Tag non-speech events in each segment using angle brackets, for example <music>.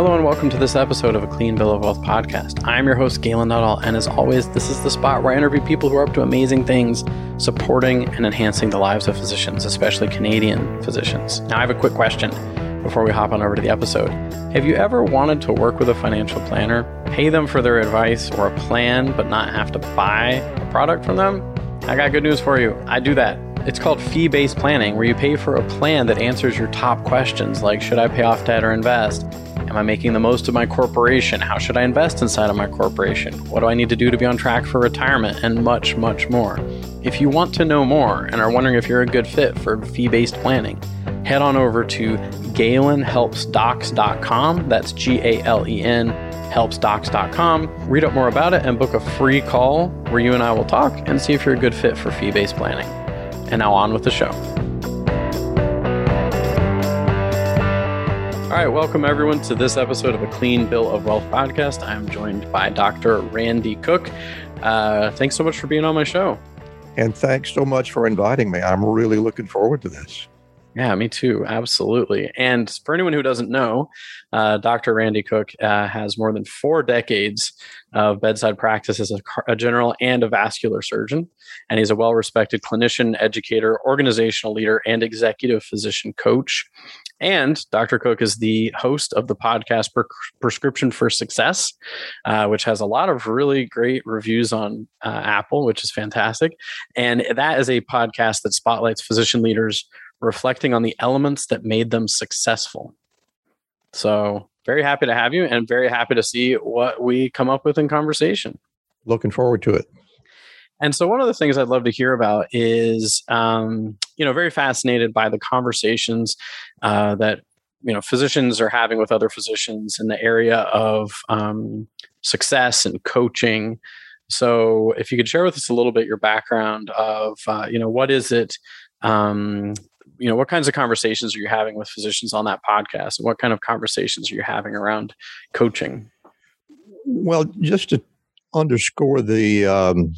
Hello and welcome to this episode of a Clean Bill of Wealth podcast. I'm your host, Galen Nuttall, and as always, this is the spot where I interview people who are up to amazing things, supporting and enhancing the lives of physicians, especially Canadian physicians. Now, I have a quick question before we hop on over to the episode. Have you ever wanted to work with a financial planner, pay them for their advice or a plan, but not have to buy a product from them? I got good news for you. I do that. It's called fee based planning, where you pay for a plan that answers your top questions like Should I pay off debt or invest? Am I making the most of my corporation? How should I invest inside of my corporation? What do I need to do to be on track for retirement? And much, much more. If you want to know more and are wondering if you're a good fit for fee based planning, head on over to galenhelpsdocs.com. That's G A L E N helpsdocs.com. Read up more about it and book a free call where you and I will talk and see if you're a good fit for fee based planning. And now on with the show. All right, welcome everyone to this episode of a Clean Bill of Wealth podcast. I'm joined by Dr. Randy Cook. Uh, thanks so much for being on my show. And thanks so much for inviting me. I'm really looking forward to this. Yeah, me too. Absolutely. And for anyone who doesn't know, uh, Dr. Randy Cook uh, has more than four decades of bedside practice as a, a, general and a vascular surgeon. And he's a well respected clinician, educator, organizational leader, and executive physician coach. And Dr. Cook is the host of the podcast Pre- Prescription for Success, uh, which has a lot of really great reviews on uh, Apple, which is fantastic. And that is a podcast that spotlights physician leaders reflecting on the elements that made them successful. So, very happy to have you and very happy to see what we come up with in conversation. Looking forward to it. And so, one of the things I'd love to hear about is, um, you know, very fascinated by the conversations uh, that you know physicians are having with other physicians in the area of um, success and coaching. So, if you could share with us a little bit your background of, uh, you know, what is it? Um, you know, what kinds of conversations are you having with physicians on that podcast, and what kind of conversations are you having around coaching? Well, just to underscore the um,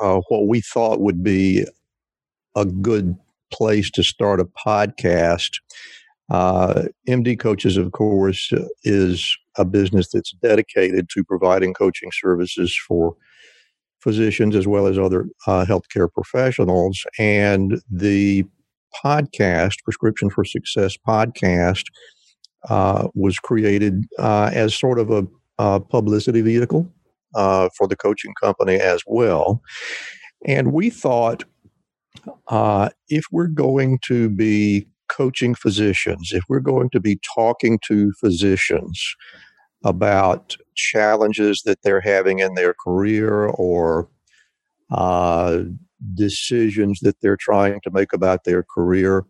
uh, what we thought would be a good place to start a podcast. Uh, MD Coaches, of course, is a business that's dedicated to providing coaching services for physicians as well as other uh, healthcare professionals. And the podcast, Prescription for Success podcast, uh, was created uh, as sort of a, a publicity vehicle uh, for the coaching company as well. And we thought uh, if we're going to be coaching physicians, if we're going to be talking to physicians about challenges that they're having in their career or uh, decisions that they're trying to make about their career,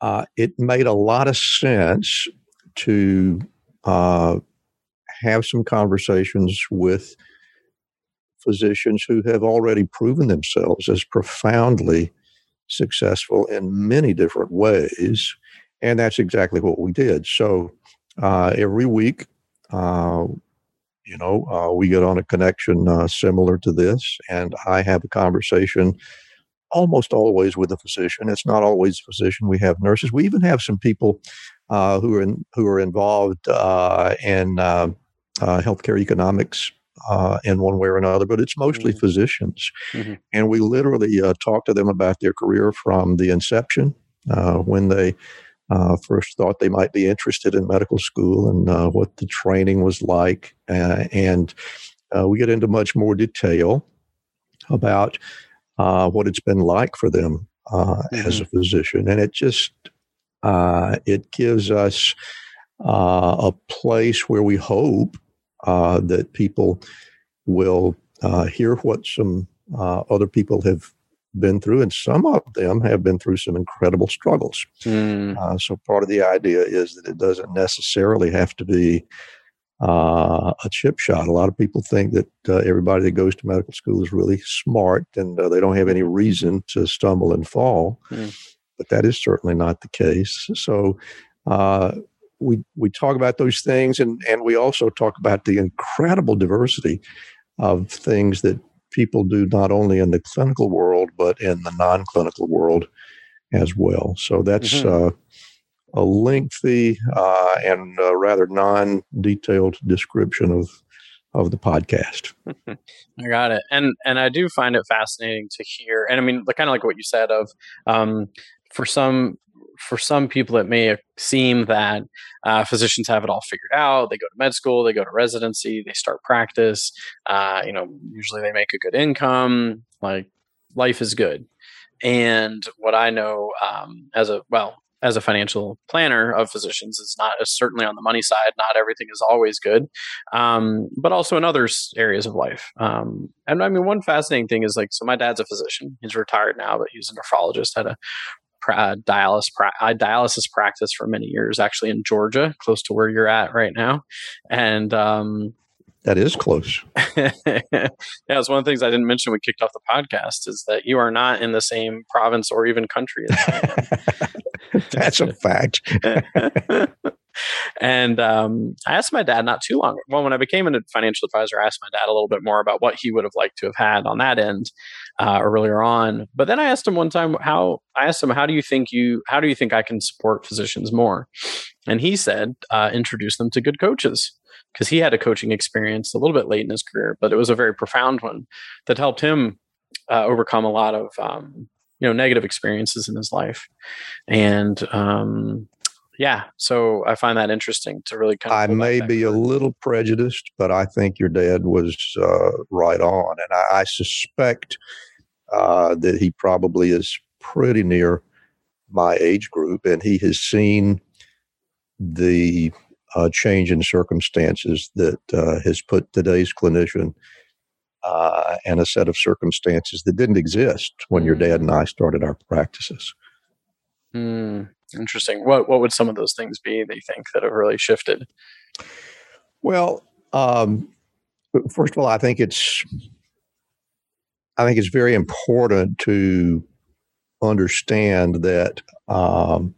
uh, it made a lot of sense to uh, have some conversations with physicians who have already proven themselves as profoundly successful in many different ways. And that's exactly what we did. So uh, every week, uh, you know, uh, we get on a connection uh, similar to this, and I have a conversation almost always with a physician. It's not always a physician. We have nurses. We even have some people uh, who are in, who are involved uh, in uh, healthcare economics uh, in one way or another, but it's mostly mm-hmm. physicians. Mm-hmm. And we literally uh, talk to them about their career from the inception, uh, when they uh, first thought they might be interested in medical school and uh, what the training was like. and we get into much more detail about what it's been like for them mm-hmm. as a physician. And it just, it gives us a place where we hope uh, that people will uh, hear what some uh, other people have been through, and some of them have been through some incredible struggles. Mm. so, part of the idea is that it doesn't necessarily have to be uh, a chip shot. A lot of people think that uh, everybody that goes to medical school is really smart and uh, they don't have any reason to stumble and fall. Mm. But that is certainly not the case. So, we we talk about those things, and and we also talk about the incredible diversity of things that people do not only in the clinical world but in the non-clinical world as well. So that's mm-hmm. uh, a lengthy uh, and uh, rather non-detailed description of of the podcast. <laughs> I got it, and and I do find it fascinating to hear, and I mean, kind of like what you said of um, for some for some people it may seem that uh, physicians have it all figured out they go to med school they go to residency they start practice uh, you know usually they make a good income like life is good and what i know um, as a well as a financial planner of physicians is not is certainly on the money side. Not everything is always good, um, but also in other areas of life. Um, and I mean, one fascinating thing is like, so my dad's a physician. He's retired now, but he's a nephrologist. Had a uh, dialysis pra- dialysis practice for many years, actually in Georgia, close to where you're at right now, and um, that is close. <laughs> yeah, it's one of the things I didn't mention when we kicked off the podcast is that you are not in the same province or even country as <laughs> That's a fact. <laughs> and um, I asked my dad not too long. Well, when I became a financial advisor, I asked my dad a little bit more about what he would have liked to have had on that end uh, earlier on. But then I asked him one time how I asked him, "How do you think you? How do you think I can support physicians more?" And he said, uh, "Introduce them to good coaches." because he had a coaching experience a little bit late in his career, but it was a very profound one that helped him uh, overcome a lot of um, you know negative experiences in his life. And um, yeah, so I find that interesting to really kind of. I may be a little prejudiced, but I think your dad was uh, right on, and I, I suspect uh, that he probably is pretty near my age group, and he has seen the uh, change in circumstances that uh, has put today's clinician uh, and a set of circumstances that didn't exist when your dad and I started our practices. Mm, interesting. What what would some of those things be you think that have really shifted? Well, um, first of all, I think it's I think it's very important to understand that um,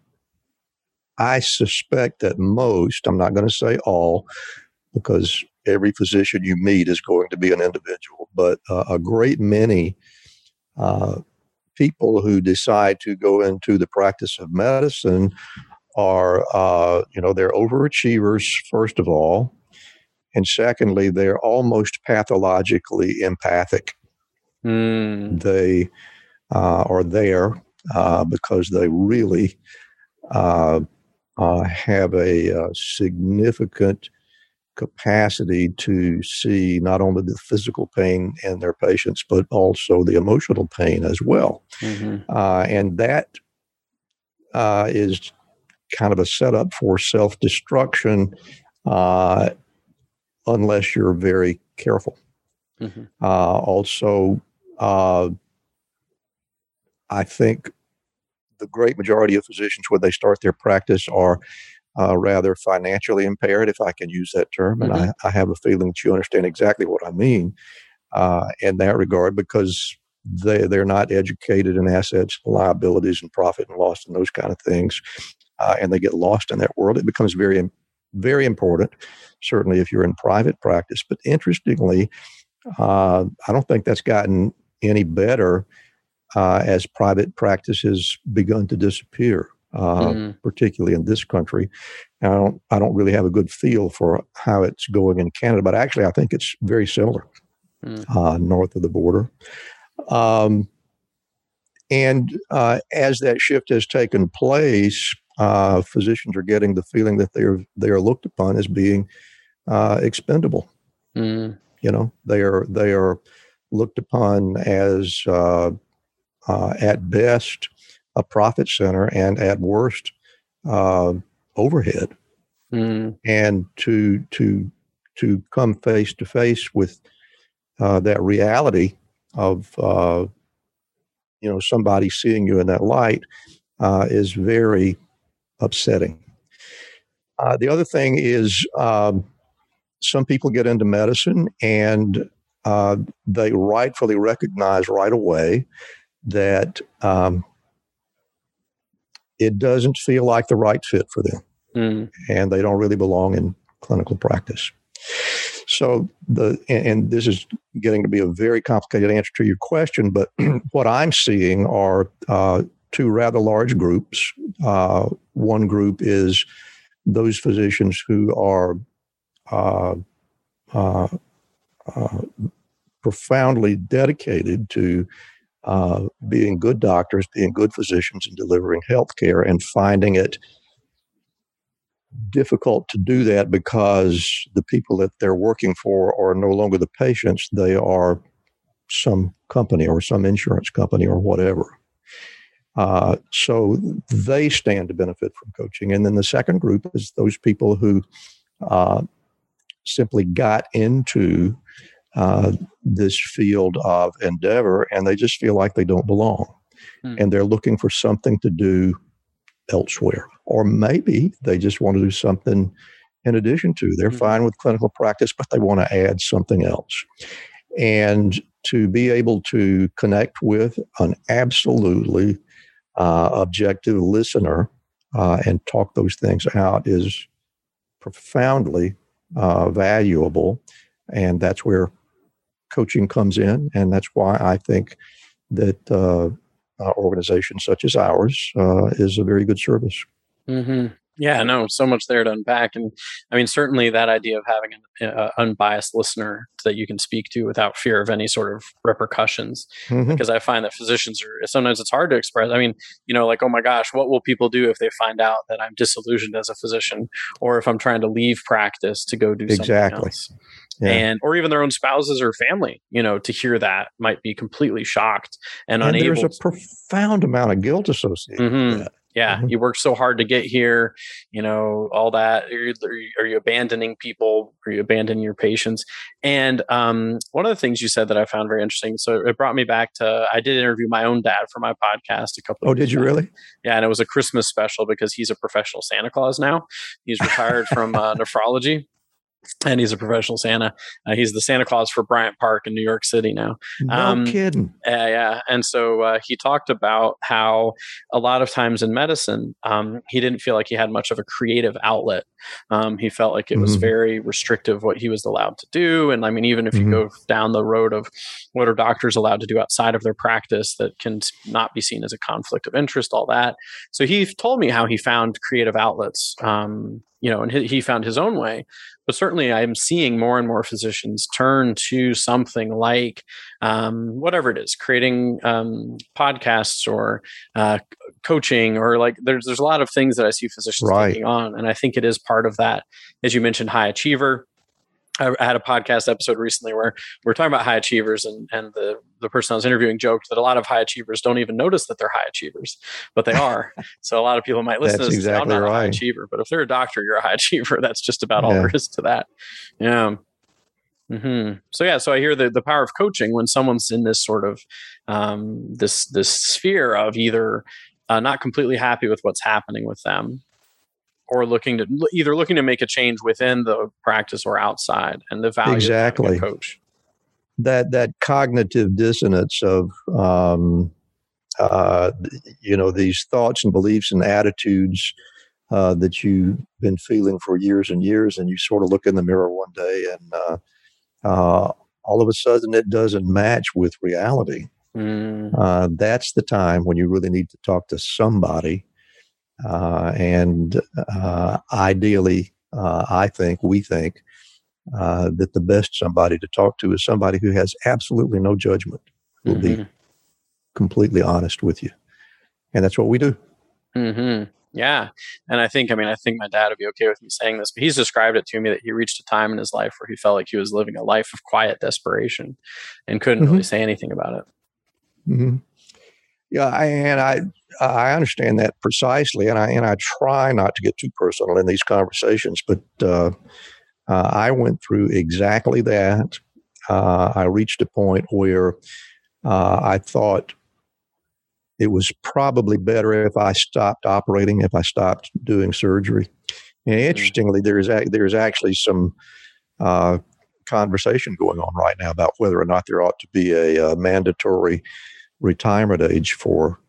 I suspect that most, I'm not going to say all, because every physician you meet is going to be an individual, but uh, a great many uh, people who decide to go into the practice of medicine are, uh, you know, they're overachievers, first of all. And secondly, they're almost pathologically empathic. Mm. They uh, are there uh, because they really uh, uh, have a, a, uh, significant capacity to see not only the physical pain in their patients, but also the emotional pain as well. Mm-hmm. Uh, and that uh, is kind of a setup for self destruction uh, unless you're very careful. Mm-hmm. Uh, also, I think the great majority of physicians, when they start their practice, are uh, rather financially impaired, if I can use that term. And mm-hmm. I, I, have a feeling that you understand exactly what I mean uh, in that regard because they, they're not educated in assets, liabilities, and profit and loss and those kind of things. Uh, and they get lost in that world. It becomes very, very important, certainly if you're in private practice. But interestingly, uh, I don't think that's gotten any better uh, as private practice has begun to disappear, uh, mm. particularly in this country. And I don't, I don't really have a good feel for how it's going in Canada, but actually, I think it's very similar mm. uh, north of the border. Um, and uh, as that shift has taken place, uh, physicians are getting the feeling that they are they are looked upon as being uh, expendable. Mm. You know, they are they are looked upon as uh, uh, at best a profit center and at worst uh, overhead. Mm. And to to to come face to face with uh, that reality of uh, you know somebody seeing you in that light uh, is very upsetting. Uh, the other thing is um, some people get into medicine and they rightfully recognize right away that um, it doesn't feel like the right fit for them, mm. and they don't really belong in clinical practice. So the and this is getting to be a very complicated answer to your question, but <clears throat> what I'm seeing are uh, two rather large groups. Uh, one group is those physicians who are uh, uh, uh, profoundly dedicated to uh, being good doctors, being good physicians, and delivering health care, and finding it difficult to do that because the people that they're working for are no longer the patients, they are some company or some insurance company or whatever. Uh, so they stand to benefit from coaching. And then the second group is those people who uh, simply got into uh, this field of endeavor and they just feel like they don't belong. Hmm. And they're looking for something to do elsewhere. Or maybe they just want to do something in addition to. They're hmm. fine with clinical practice, but they want to add something else. And to be able to connect with an absolutely uh, objective listener uh, and talk those things out is profoundly uh, valuable. And that's where coaching comes in. And that's why I think that uh, organizations such as ours uh, is a very good service. Mm-hmm. Yeah, no, so much there to unpack, and I mean, certainly that idea of having an uh, unbiased listener that you can speak to without fear of any sort of repercussions. Mm-hmm. Because I find that physicians are sometimes it's hard to express. I mean, you know, like, oh my gosh, what will people do if they find out that I'm disillusioned as a physician, or if I'm trying to leave practice to go do exactly. something else? Yeah. and or even their own spouses or family you know to hear that might be completely shocked and, and unable there's a profound amount of guilt associated mm-hmm. with that yeah mm-hmm. you worked so hard to get here you know all that. Are you, are you, abandoning people? Are you abandoning your patients? And um, one of the things you said that i found very interesting so it brought me back to i did interview my own dad for my podcast a couple oh did you really? Yeah and it was a christmas special because he's a professional santa claus now. He's retired from uh, <laughs> nephrology and he's a professional Santa. Uh, he's the Santa Claus for Bryant Park in New York City now. No um, kidding. Uh, yeah, and so uh, he talked about how a lot of times in medicine, um, he didn't feel like he had much of a creative outlet. Um, he felt like it was mm-hmm. very restrictive what he was allowed to do. And I mean, even if mm-hmm. you go down the road of what are doctors allowed to do outside of their practice that can not be seen as a conflict of interest, all that. So he told me how he found creative outlets um, you know, and he, found his own way. But certainly, I'm seeing more and more physicians turn to something like um, whatever it is, creating um, podcasts or uh, coaching, or like there's there's a lot of things that I see physicians right. taking on, and I think it is part of that. As you mentioned, high achiever. I had a podcast episode recently where we are talking about high achievers, and and the the person I was interviewing joked that a lot of high achievers don't even notice that they're high achievers, but they are. <laughs> so a lot of people might listen to this exactly and say, "I'm not right. a high achiever," but if they're a doctor, you're a high <laughs> achiever. That's just about all there is to that. Yeah. Mm-hmm. So yeah, so I hear the the power of coaching when someone's in this sort of um, this this sphere of either uh, not completely happy with what's happening with them or looking to either looking to make a change within the practice or outside and the value exactly. coach. That that cognitive dissonance of um, uh, you know these thoughts and beliefs and attitudes uh, that you've been feeling for years and years and you sort of look in the mirror one day and uh, uh all of a sudden it doesn't match with reality. Mm. Uh, that's the time when you really need to talk to somebody uh, and uh, ideally, uh, I think, we think, uh, that the best somebody to talk to is somebody who has absolutely no judgment, will mm-hmm. be completely honest with you. And that's what we do. Mm-hmm. Yeah. And I think, I mean, I think my dad would be okay with me saying this, but he's described it to me that he reached a time in his life where he felt like he was living a life of quiet desperation and couldn't mm-hmm. really say anything about it. Mm-hmm. Yeah, I, and I I understand that precisely, and I and I try not to get too personal in these conversations, but uh, uh, I went through exactly that. Uh, I reached a point where uh, I thought it was probably better if I stopped operating, if I stopped doing surgery. And mm. interestingly, there's a, there's actually some uh, conversation going on right now about whether or not there ought to be a, a mandatory retirement age for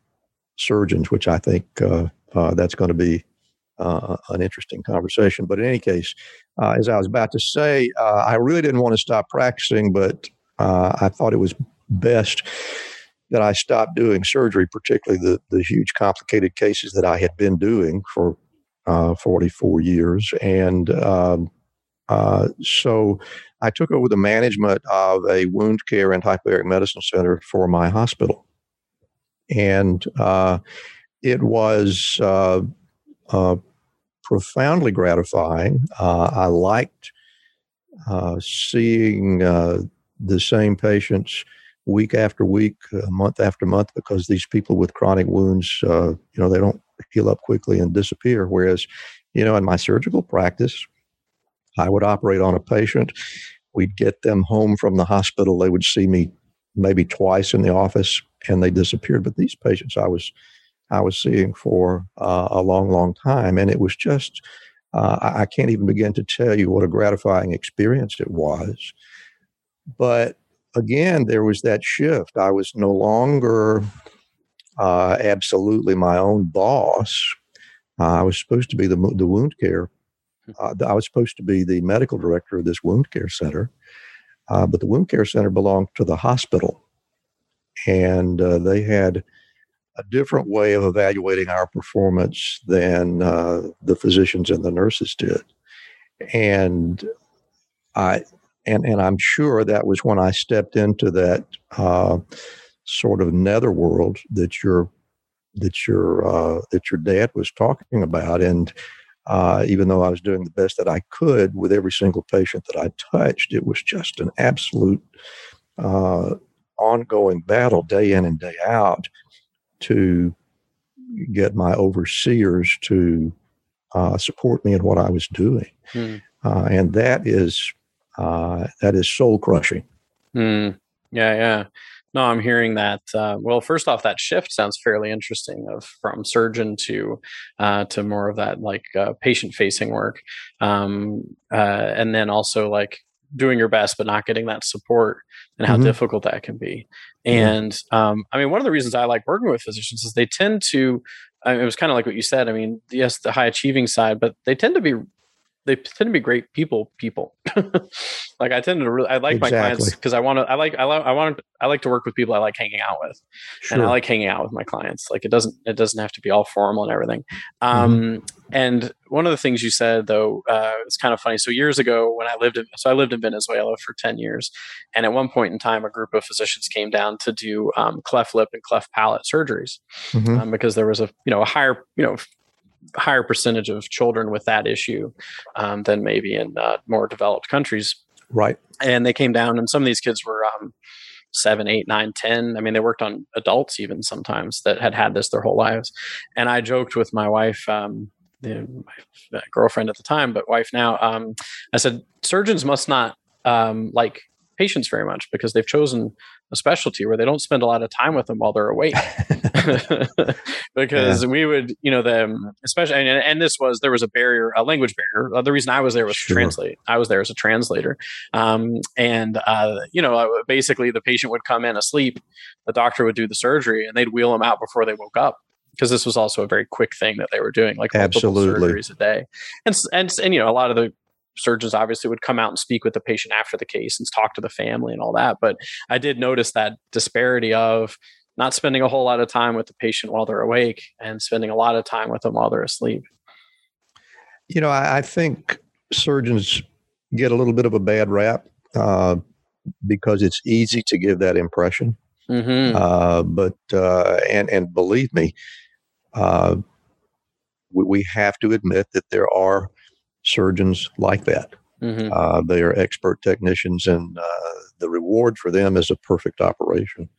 surgeons, which I think uh, uh, that's going to be uh, an interesting conversation. But in any case, as I was about to say, I really didn't want to stop practicing, but I thought it was best that I stopped doing surgery, particularly the, the huge complicated cases that I had been doing for uh, 44 years. And um, uh, so I took over the management of a wound care and hyperbaric medicine center for my hospital. And uh, it was uh, uh, profoundly gratifying. Uh, I liked seeing the same patients week after week, month after month, because these people with chronic wounds, you know, they don't heal up quickly and disappear. Whereas, you know, in my surgical practice, I would operate on a patient. We'd get them home from the hospital. They would see me maybe twice in the office, and they disappeared. But these patients, I was I was seeing for uh, a long, long time, and it was just uh, I can't even begin to tell you what a gratifying experience it was. But again, there was that shift. I was no longer uh, absolutely my own boss. I was supposed to be the the wound care uh, I was supposed to be the medical director of this wound care center, uh, but the wound care center belonged to the hospital. And uh, they had a different way of evaluating our performance than uh, the physicians and the nurses did. And I, and, and I'm sure that was when I stepped into that uh, sort of netherworld that your that your uh, that your dad was talking about, and uh, even though I was doing the best that I could with every single patient that I touched, it was just an absolute uh, ongoing battle day in and day out to get my overseers to uh, support me in what I was doing. Hmm. Uh, and that is uh, that is soul crushing. Hmm. Yeah, yeah. No, I'm hearing that. Uh, well, first off, that shift sounds fairly interesting of from surgeon to uh, to more of that like uh, patient facing work, um, uh, and then also like doing your best but not getting that support and how mm-hmm. difficult that can be. And um, I mean, one of the reasons I like working with physicians is they tend to. I mean, it was kind of like what you said. I mean, yes, the high achieving side, but they tend to be they tend to be great people people <laughs> like i tend to really i like exactly. my clients because i want to i like i, love I want i like to work with people i like hanging out with sure. and i like hanging out with my clients like it doesn't it doesn't have to be all formal and everything um, mm-hmm. and one of the things you said though uh, it's kind of funny so years ago when i lived in so i lived in venezuela for 10 years and at one point in time a group of physicians came down to do um, cleft lip and cleft palate surgeries mm-hmm. um, because there was a you know a higher you know higher percentage of children with that issue um, than maybe in uh, more developed countries. Right. And they came down, and some of these kids were um, seven, eight, nine, ten. I mean, they worked on adults even sometimes that had had this their whole lives. And I joked with my wife, um, the, my girlfriend at the time, but wife now. Um, I said, surgeons must not um, like patients very much because they've chosen a specialty where they don't spend a lot of time with them while they're awake <laughs> <laughs> because yeah. we would you know them especially and, and, this was there was a barrier a language barrier uh, the reason i was there was sure. to translate i was there as a translator um, and uh, you know uh, basically the patient would come in asleep the doctor would do the surgery and they'd wheel them out before they woke up because this was also a very quick thing that they were doing, like multiple Absolutely. surgeries a day. And, and and you know, a lot of the surgeons obviously would come out and speak with the patient after the case and talk to the family and all that. But I did notice that disparity of not spending a whole lot of time with the patient while they're awake and spending a lot of time with them while they're asleep. You know, I, I think surgeons get a little bit of a bad rap uh, because it's easy to give that impression. Mm-hmm. Uh, but uh, and and believe me, uh, we, we have to admit that there are surgeons like that. Mm-hmm. Uh, they are expert technicians, and uh, the reward for them is a perfect operation.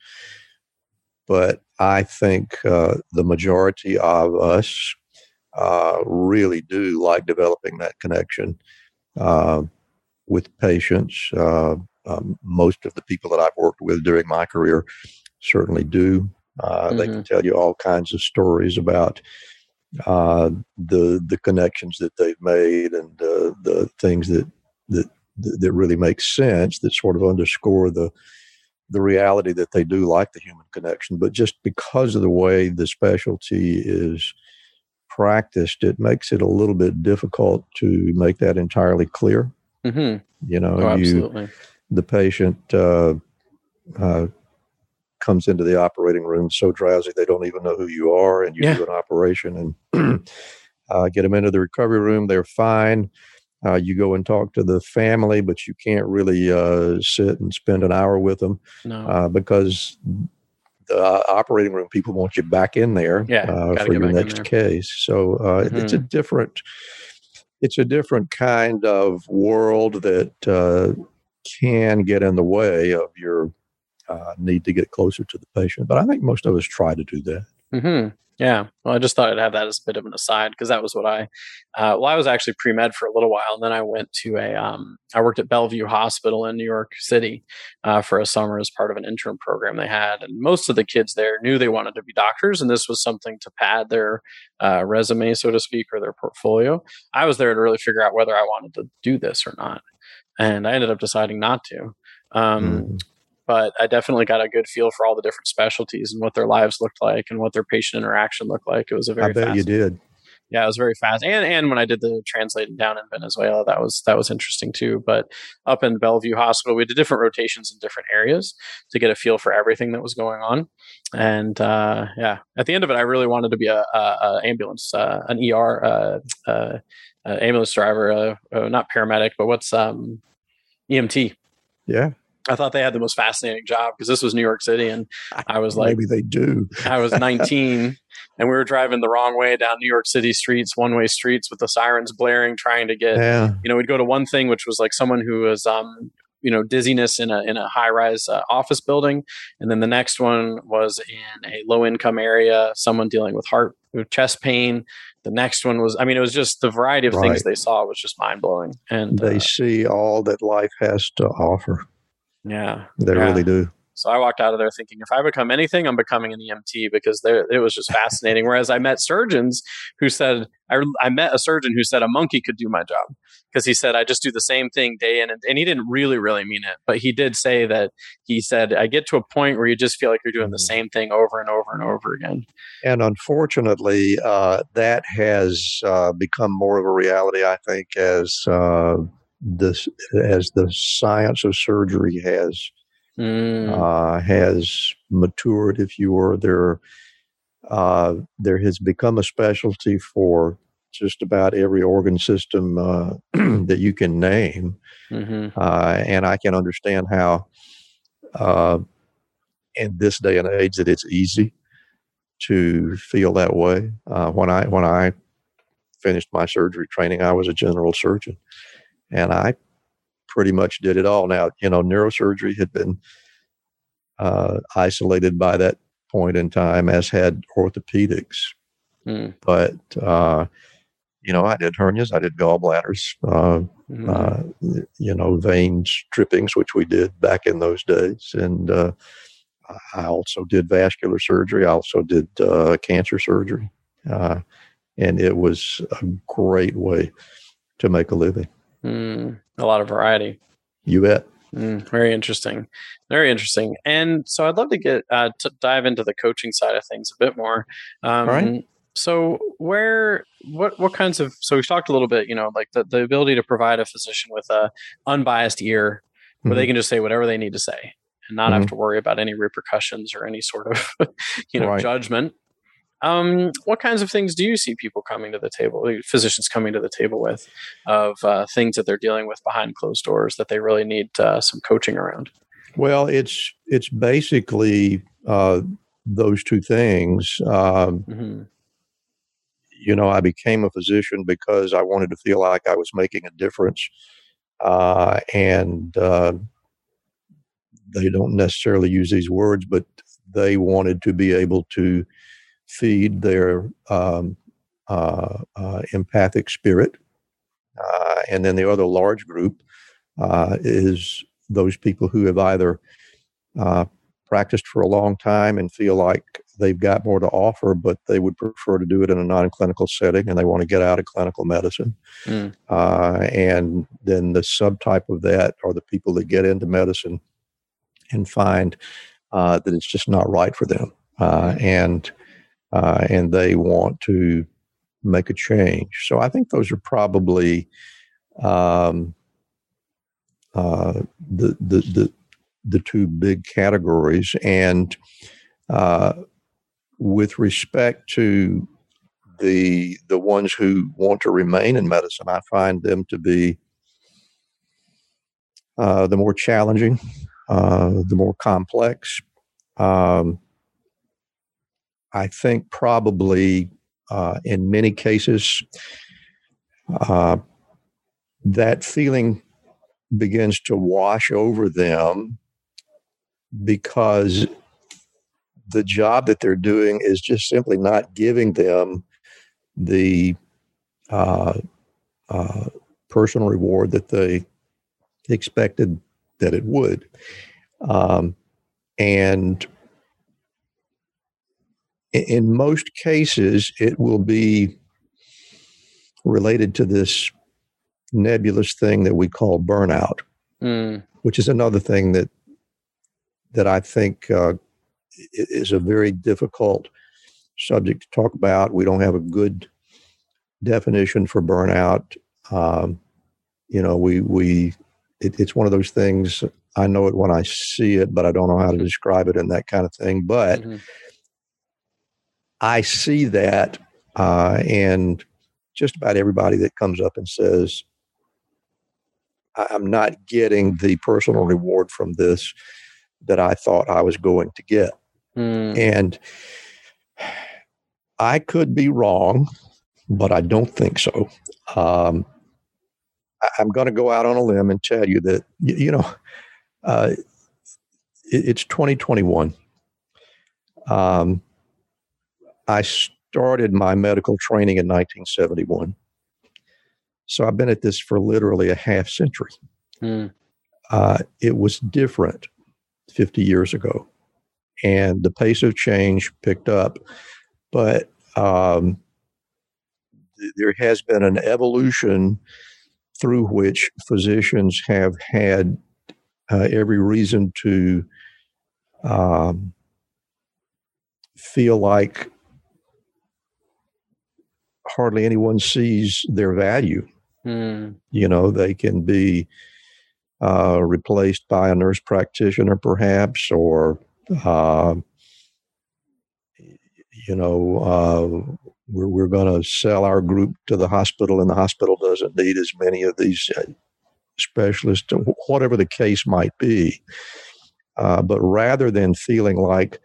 But I think uh, the majority of us uh, really do like developing that connection uh, with patients. Uh, um, most of the people that I've worked with during my career certainly do. Mm-hmm. They can mm-hmm. tell you all kinds of stories about uh, the the connections that they've made and uh, the things that that that really make sense that sort of underscore the the reality that they do like the human connection. But just because of the way the specialty is practiced, it makes it a little bit difficult to make that entirely clear. Mm-hmm. You know, oh, you, the patient uh, uh, comes into the operating room so drowsy they don't even know who you are, and you yeah. do an operation, and <clears throat> uh, get them into the recovery room. They're fine. Uh, you go and talk to the family, but you can't really uh, sit and spend an hour with them No. uh, because the uh, operating room people want you back in there Yeah, uh, for your next case. So uh, it's a different, it's a different kind of world that uh, can get in the way of your uh, need to get closer to the patient. But I think most of us try to do that. hmm Yeah. Well, I just thought I'd have that as a bit of an aside because that was what I, uh, well, I was actually pre med for a little while. And then I went to a, um, I worked at Bellevue Hospital in New York City uh, for a summer as part of an intern program they had. And most of the kids there knew they wanted to be doctors. And this was something to pad their uh, resume, so to speak, or their portfolio. I was there to really figure out whether I wanted to do this or not. And I ended up deciding not to. Um, Mm. But I definitely got a good feel for all the different specialties and what their lives looked like and what their patient interaction looked like. It was a very I bet you did. yeah, it was very fast. And and when I did the translating down in Venezuela, that was that was interesting too. But up in Bellevue Hospital, we did different rotations in different areas to get a feel for everything that was going on. And uh, yeah, at the end of it, I really wanted to be a, a, a ambulance, uh, an ER uh, uh, uh, ambulance driver, uh, uh, not paramedic, but what's um, EMT. Yeah. I thought they had the most fascinating job because this was New York City, and <laughs> I was like, Maybe they do. I was 19, <laughs> and we were driving the wrong way down New York City streets, one way streets with the sirens blaring, trying to get. Yeah. You know, we'd go to one thing which was like someone who was, um, you know, dizziness in a in a high rise uh, office building, and then the next one was in a low income area, someone dealing with heart with chest pain. The next one was, I mean, it was just the variety of Right. things they saw was just mind blowing, and They uh, see all that life has to offer. Yeah, They Yeah. really do. So I walked out of there thinking, if I become anything, I'm becoming an EMT because it was just fascinating. Whereas I met surgeons who said, I, I met a surgeon who said a monkey could do my job because he said I just do the same thing day in and, and he didn't really really mean it, but he did say that he said I get to a point where you just feel like you're doing the same thing over and over and over again. And unfortunately, uh, that has uh, become more of a reality, I think, as uh, this as the science of surgery has Mm, uh, has matured. If you were there, uh, there has become a specialty for just about every organ system uh, <clears throat> that you can name. mhm. uh, and I can understand how, uh, in this day and age, that it's easy to feel that way. Uh, when I when I finished my surgery training, I was a general surgeon, and I pretty much did it all. Now, you know, neurosurgery had been uh, isolated by that point in time, as had orthopedics. Mm, But uh, you know, I did hernias, I did gallbladders. Uh, uh, you know, vein strippings, which we did back in those days. And uh, I also did vascular surgery. I also did uh, cancer surgery. Uh, and it was a great way to make a living. Mm, a lot of variety. You bet. Mm, very interesting, very interesting. And so I'd love to get uh, to dive into the coaching side of things a bit more. Um, right. So where what what kinds of so we've talked a little bit, you know, like the, the ability to provide a physician with a unbiased ear where they Mhm. can just say whatever they need to say and not have to worry about any repercussions or any sort of <laughs> you know Right. judgment. Um, what kinds of things do you see people coming to the table, physicians coming to the table with, of uh, things that they're dealing with behind closed doors that they really need uh, some coaching around? Well, it's it's basically uh, those two things. Um, hmm you know, I became a physician because I wanted to feel like I was making a difference. Uh, and uh, they don't necessarily use these words, but they wanted to be able to feed their um, uh, uh, empathic spirit. Uh, and then the other large group uh, is those people who have either uh, practiced for a long time and feel like they've got more to offer, but they would prefer to do it in a non-clinical setting, and they want to get out of clinical medicine. Mm. Uh, and then the subtype of that are the people that get into medicine and find uh, that it's just not right for them, uh, and uh, and they want to make a change. So I think those are probably um, uh, the the the the two big categories and uh, with respect to the the ones who want to remain in medicine, I find them to be uh, the more challenging, uh, the more complex. Um, I think probably uh, in many cases uh, that feeling begins to wash over them because the job that they're doing is just simply not giving them the uh, uh, personal reward that they expected that it would. Um, and in most cases, it will be related to this nebulous thing that we call burnout, mm. which is another thing that that I think uh, is a very difficult subject to talk about. We don't have a good definition for burnout. Um, you know, we we it, it's one of those things. I know it when I see it, but I don't know how to describe it and that kind of thing. But mm-hmm. I see that, uh, and just about everybody that comes up and says, I'm not getting the personal reward from this that I thought I was going to get. Mm. And I could be wrong, but I don't think so. Um, I, am going to go out on a limb and tell you that, you, you know, uh, it, it's 2021. Um, I started my medical training in 1971. So I've been at this for literally a half century. Mm. Uh, it was different 50 years ago, and the pace of change picked up. But um, th- there has been an evolution through which physicians have had uh, every reason to um, feel like hardly anyone sees their value. Mm. You know, they can be uh, replaced by a nurse practitioner, perhaps, or uh, you know, uh, we're we're going to sell our group to the hospital, and the hospital doesn't need as many of these uh, specialists, whatever the case might be. Uh, but rather than feeling like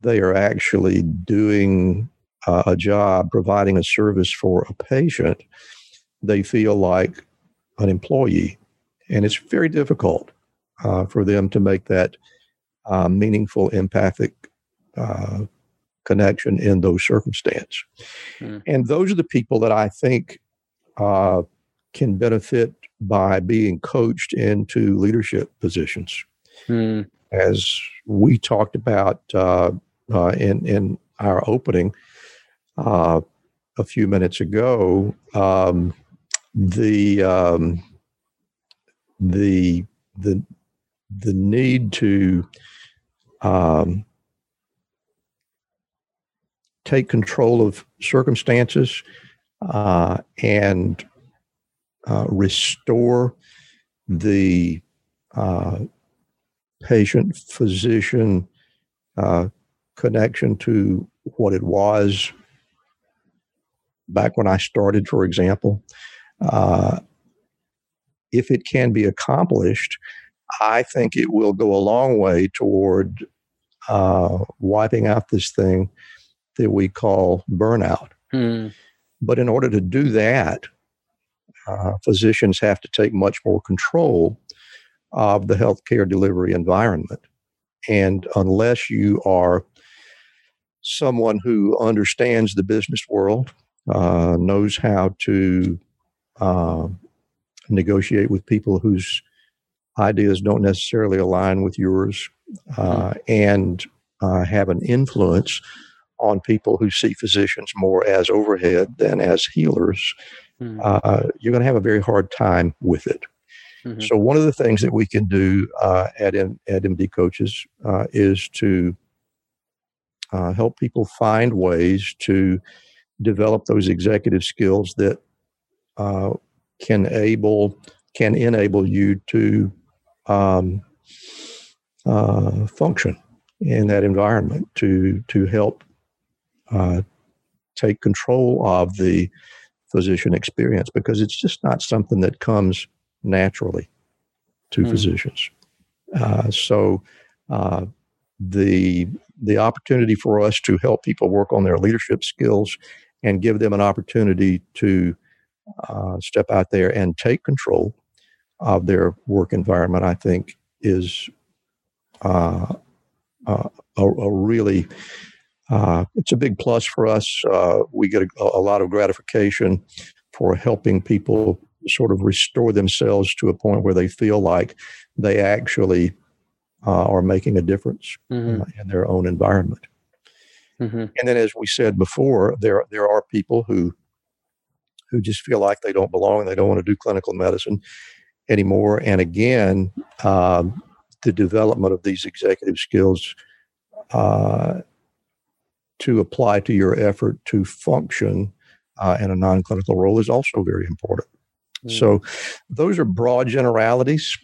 they are actually doing uh, a job providing a service for a patient, they feel like an employee. And it's very difficult uh, for them to make that uh, meaningful, empathic uh, connection in those circumstances. Mm. And those are the people that I think uh, can benefit by being coached into leadership positions. Mm. As we talked about uh, in, in our opening, uh, a few minutes ago, um, the um, the the the need to um, take control of circumstances uh, and uh, restore the uh, patient physician uh, connection to what it was back when I started, for example, uh, if it can be accomplished, I think it will go a long way toward uh, wiping out this thing that we call burnout. Hmm. But in order to do that, uh, physicians have to take much more control of the healthcare delivery environment. And unless you are someone who understands the business world, uh, knows how to uh, negotiate with people whose ideas don't necessarily align with yours, uh, mm-hmm. and uh, have an influence on people who see physicians more as overhead than as healers. Mm-hmm. you're going to have a very hard time with it. Mm-hmm. So one of the things that we can do uh, at M- at MD Coaches uh, is to uh, help people find ways to develop those executive skills that uh, can able can enable you to um, uh, function in that environment to to help uh, take control of the physician experience because it's just not something that comes naturally to mm. physicians. Uh, so uh, the the opportunity for us to help people work on their leadership skills and give them an opportunity to uh, step out there and take control of their work environment, I think, is uh, uh, a, a, really uh, it's a big plus for us. Uh, we get a, a, lot of gratification for helping people sort of restore themselves to a point where they feel like they actually uh, are making a difference mm-hmm. in their own environment. Mm-hmm. And then, as we said before, there there are people who who just feel like they don't belong. They don't want to do clinical medicine anymore. And again, um, the development of these executive skills uh, to apply to your effort to function uh, in a non-clinical role is also very important. Mm. So, those are broad generalities,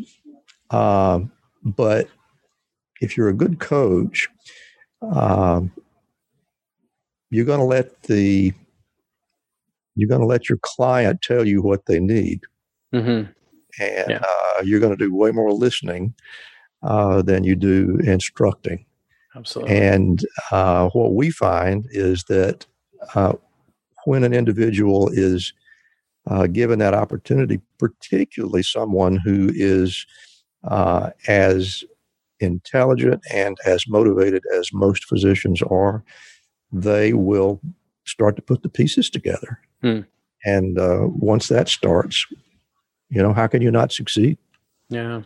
uh, but if you're a good coach, um, you're going to let the you're going to let your client tell you what they need, mm-hmm. and yeah. uh, you're going to do way more listening uh, than you do instructing. Absolutely. And uh, what we find is that uh, when an individual is uh, given that opportunity, particularly someone who is uh, as intelligent and as motivated as most physicians are, they will start to put the pieces together. Hmm. And uh, once that starts, you know, how can you not succeed? Yeah.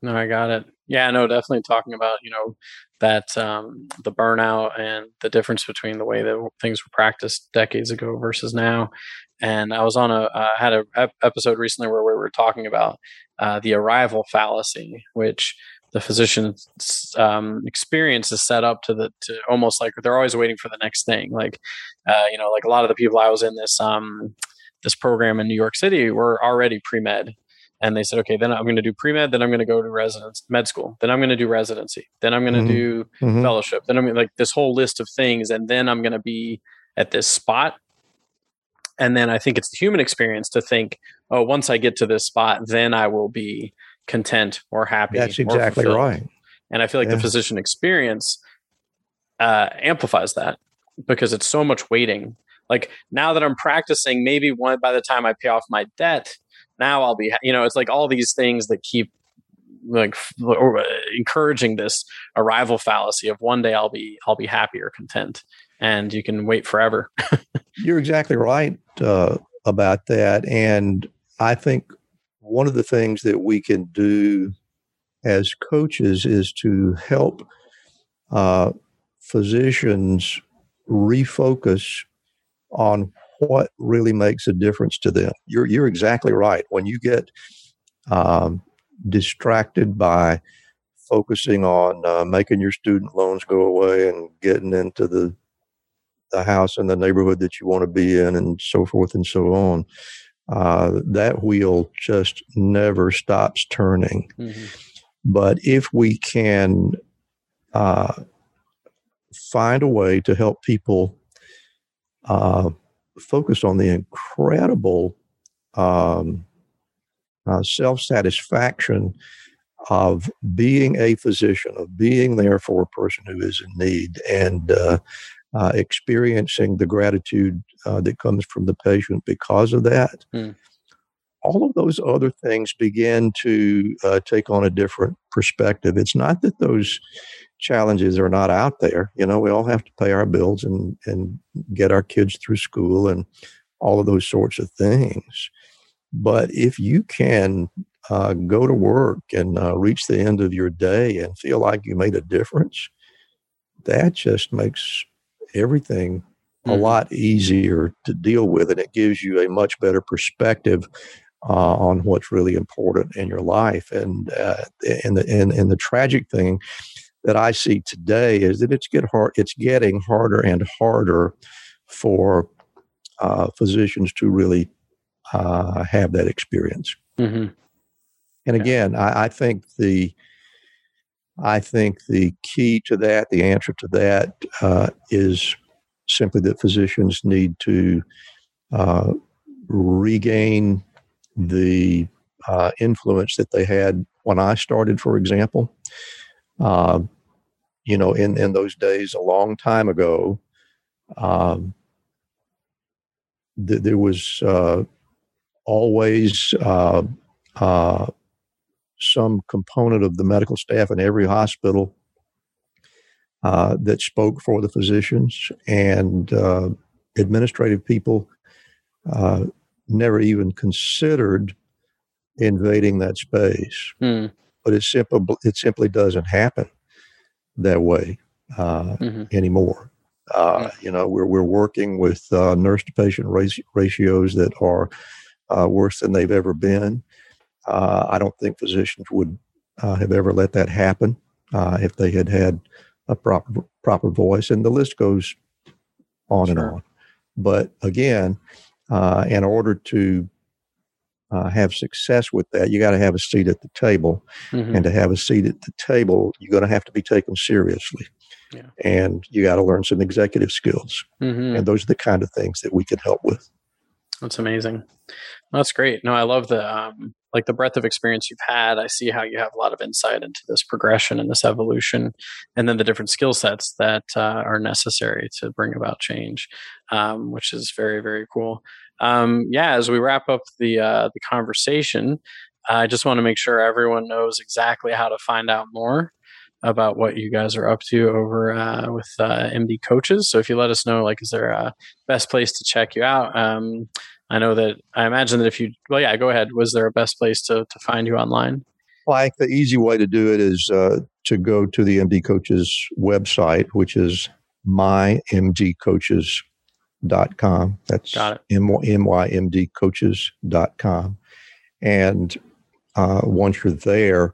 No, I got it. Yeah, no, definitely talking about, you know, that um, the burnout and the difference between the way that things were practiced decades ago versus now. And I was on a uh, had a episode recently where we were talking about uh, the arrival fallacy, which the physician's um, experience is set up to the to almost like they're always waiting for the next thing. Like, uh, you know, like a lot of the people I was in this um, this program in New York City were already pre med, and they said, okay, then I'm going to do pre med, then I'm going to go to residence med school, then I'm going to do residency, then I'm going to mm-hmm. do mm-hmm. fellowship, then I'm like this whole list of things, and then I'm going to be at this spot. And then I think it's the human experience to think, oh, once I get to this spot, then I will be content or happy. That's exactly right. And I feel like yeah. the physician experience uh, amplifies that because it's so much waiting. Like now that I'm practicing, maybe one by the time I pay off my debt, now I'll be, you know, it's like all these things that keep like uh, encouraging this arrival fallacy of one day I'll be I'll be happy or content, and you can wait forever. <laughs> You're exactly right uh, about that, and I think one of the things that we can do as coaches is to help uh, physicians refocus on what really makes a difference to them. You're you're exactly right. When you get um, distracted by focusing on uh, making your student loans go away and getting into the the house and the neighborhood that you want to be in and so forth and so on, uh, that wheel just never stops turning. Mm-hmm. But if we can uh, find a way to help people uh, focus on the incredible um, uh, self satisfaction of being a physician, of being there for a person who is in need, and uh, experiencing the gratitude uh, that comes from the patient because of that. Mm. All of those other things begin to uh, take on a different perspective. It's not that those challenges are not out there. You know, we all have to pay our bills and, and get our kids through school and all of those sorts of things. But if you can uh, go to work and uh, reach the end of your day and feel like you made a difference, that just makes everything mm-hmm. a lot easier to deal with, and it gives you a much better perspective uh, on what's really important in your life. And uh, and the and, and the tragic thing that I see today is that it's get hard. It's getting harder and harder for uh, physicians to really uh, have that experience. Mm-hmm. And again, I, I think the I think the key to that, the answer to that, uh, is simply that physicians need to uh, regain the uh, influence that they had when I started, for example. Uh, you know, in, in those days, a long time ago, um, th- there was uh, always uh, some component of the medical staff in every hospital uh, that spoke for the physicians, and uh, administrative people uh, never even considered invading that space. Hmm. But it simply it simply doesn't happen that way uh, Mhm. anymore. Uh, you know, we're we're working with uh, nurse to patient ratios that are uh, worse than they've ever been. Uh, I don't think physicians would uh, have ever let that happen uh, if they had had a proper proper voice, and the list goes on and on. But again, uh, in order to uh, have success with that, you got to have a seat at the table Mhm. and to have a seat at the table, you're going to have to be taken seriously. Yeah. And you got to learn some executive skills. Mhm. And those are the kind of things that we can help with. That's amazing. That's great. No, I love the um, like the breadth of experience you've had. I see how you have a lot of insight into this progression and this evolution, and then the different skill sets that uh, are necessary to bring about change, um, which is very very cool. Um, yeah, as we wrap up the uh, the conversation, I just want to make sure everyone knows exactly how to find out more about what you guys are up to over uh, with uh, MD coaches. So if you let us know, like, is there a best place to check you out? Um, I know that I imagine that if you, well, yeah, go ahead. Was there a best place to, to find you online? Well, I think the easy way to do it is uh, to go to the MD Coaches website, which is mymdcoaches.com. That's Got it. M- mymdcoaches.com. And uh, once you're there,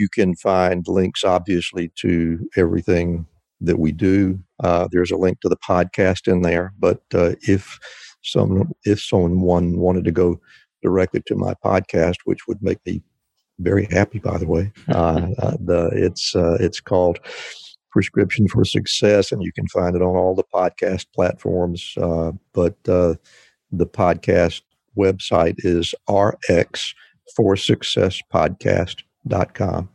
you can find links, obviously, to everything that we do. Uh, there's a link to the podcast in there. But uh, if some if someone wanted to go directly to my podcast, which would make me very happy, by the way, <laughs> uh, uh, the it's uh, it's called Prescription for Success, and you can find it on all the podcast platforms. Uh, but uh, the podcast website is rx for success podcast.com.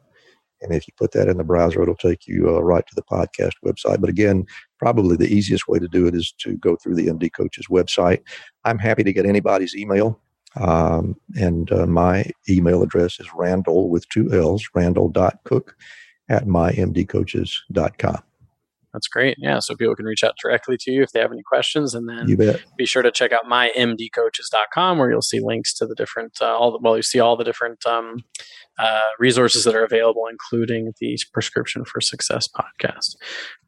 And if you put that in the browser, it'll take you uh, right to the podcast website. But again, probably the easiest way to do it is to go through the MD Coaches website. I'm happy to get anybody's email. Um, and uh, my email address is Randall with two L's, randall.cook at mymdcoaches.com. That's great. Yeah. So people can reach out directly to you if they have any questions. And then You bet. be sure to check out mymdcoaches.com where you'll see links to the different, uh, all the, well, you see all the different um, uh, resources that are available, including the Prescription for Success podcast.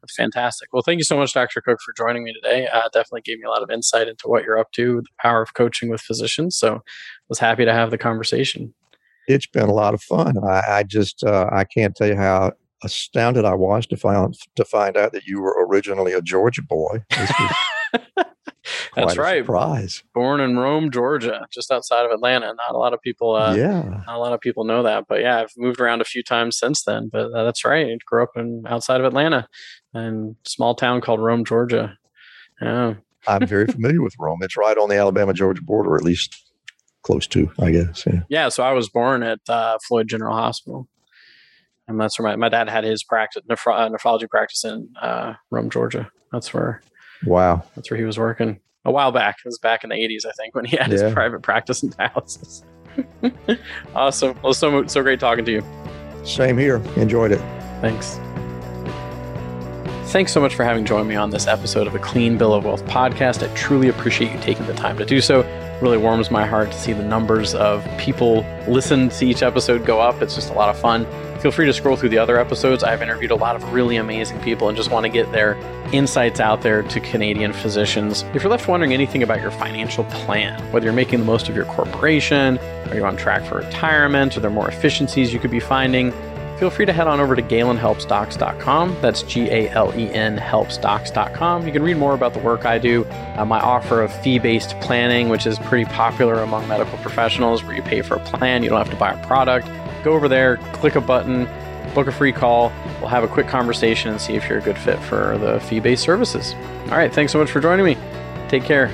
That's fantastic. Well, thank you so much, Dr. Cook, for joining me today. Uh, definitely gave me a lot of insight into what you're up to, the power of coaching with physicians. So I was happy to have the conversation. It's been a lot of fun. I, I just uh, I can't tell you how astounded I was to find to find out that you were originally a Georgia boy. <laughs> That's right. Surprise. Born in Rome, Georgia, just outside of Atlanta. Not a lot of people uh, yeah. Not a lot of people know that, but yeah, I've moved around a few times since then. But uh, that's right. I grew up in outside of Atlanta, in a small town called Rome, Georgia. Yeah, I'm very <laughs> familiar with Rome. It's right on the Alabama Georgia border, at least close to, I guess. Yeah. yeah. So I was born at uh, Floyd General Hospital, and that's where my, my dad had his practice nephro- uh, nephrology practice in uh, Rome, Georgia. That's where Wow. that's where he was working a while back. It was back in the '80s, I think, when he had Yeah. his private practice in dialysis. <laughs> awesome. Well, so so great talking to you. Same here. Enjoyed it. Thanks. Thanks so much for having joined me on this episode of the Clean Bill of Wealth podcast. I truly appreciate you taking the time to do so. It really warms my heart to see the numbers of people listen to each episode go up. It's just a lot of fun. Feel free to scroll through the other episodes. I've interviewed a lot of really amazing people and just want to get their insights out there to Canadian physicians. If you're left wondering anything about your financial plan, whether you're making the most of your corporation, are you on track for retirement, are there more efficiencies you could be finding? feel free to head on over to galenhelpsdocs.com. That's G A L E N helpsdocs.com. You can read more about the work I do, uh, my offer of fee based planning, which is pretty popular among medical professionals, where you pay for a plan, you don't have to buy a product. Go over there, click a button, book a free call. We'll have a quick conversation and see if you're a good fit for the fee based services. All right. Thanks so much for joining me. Take care.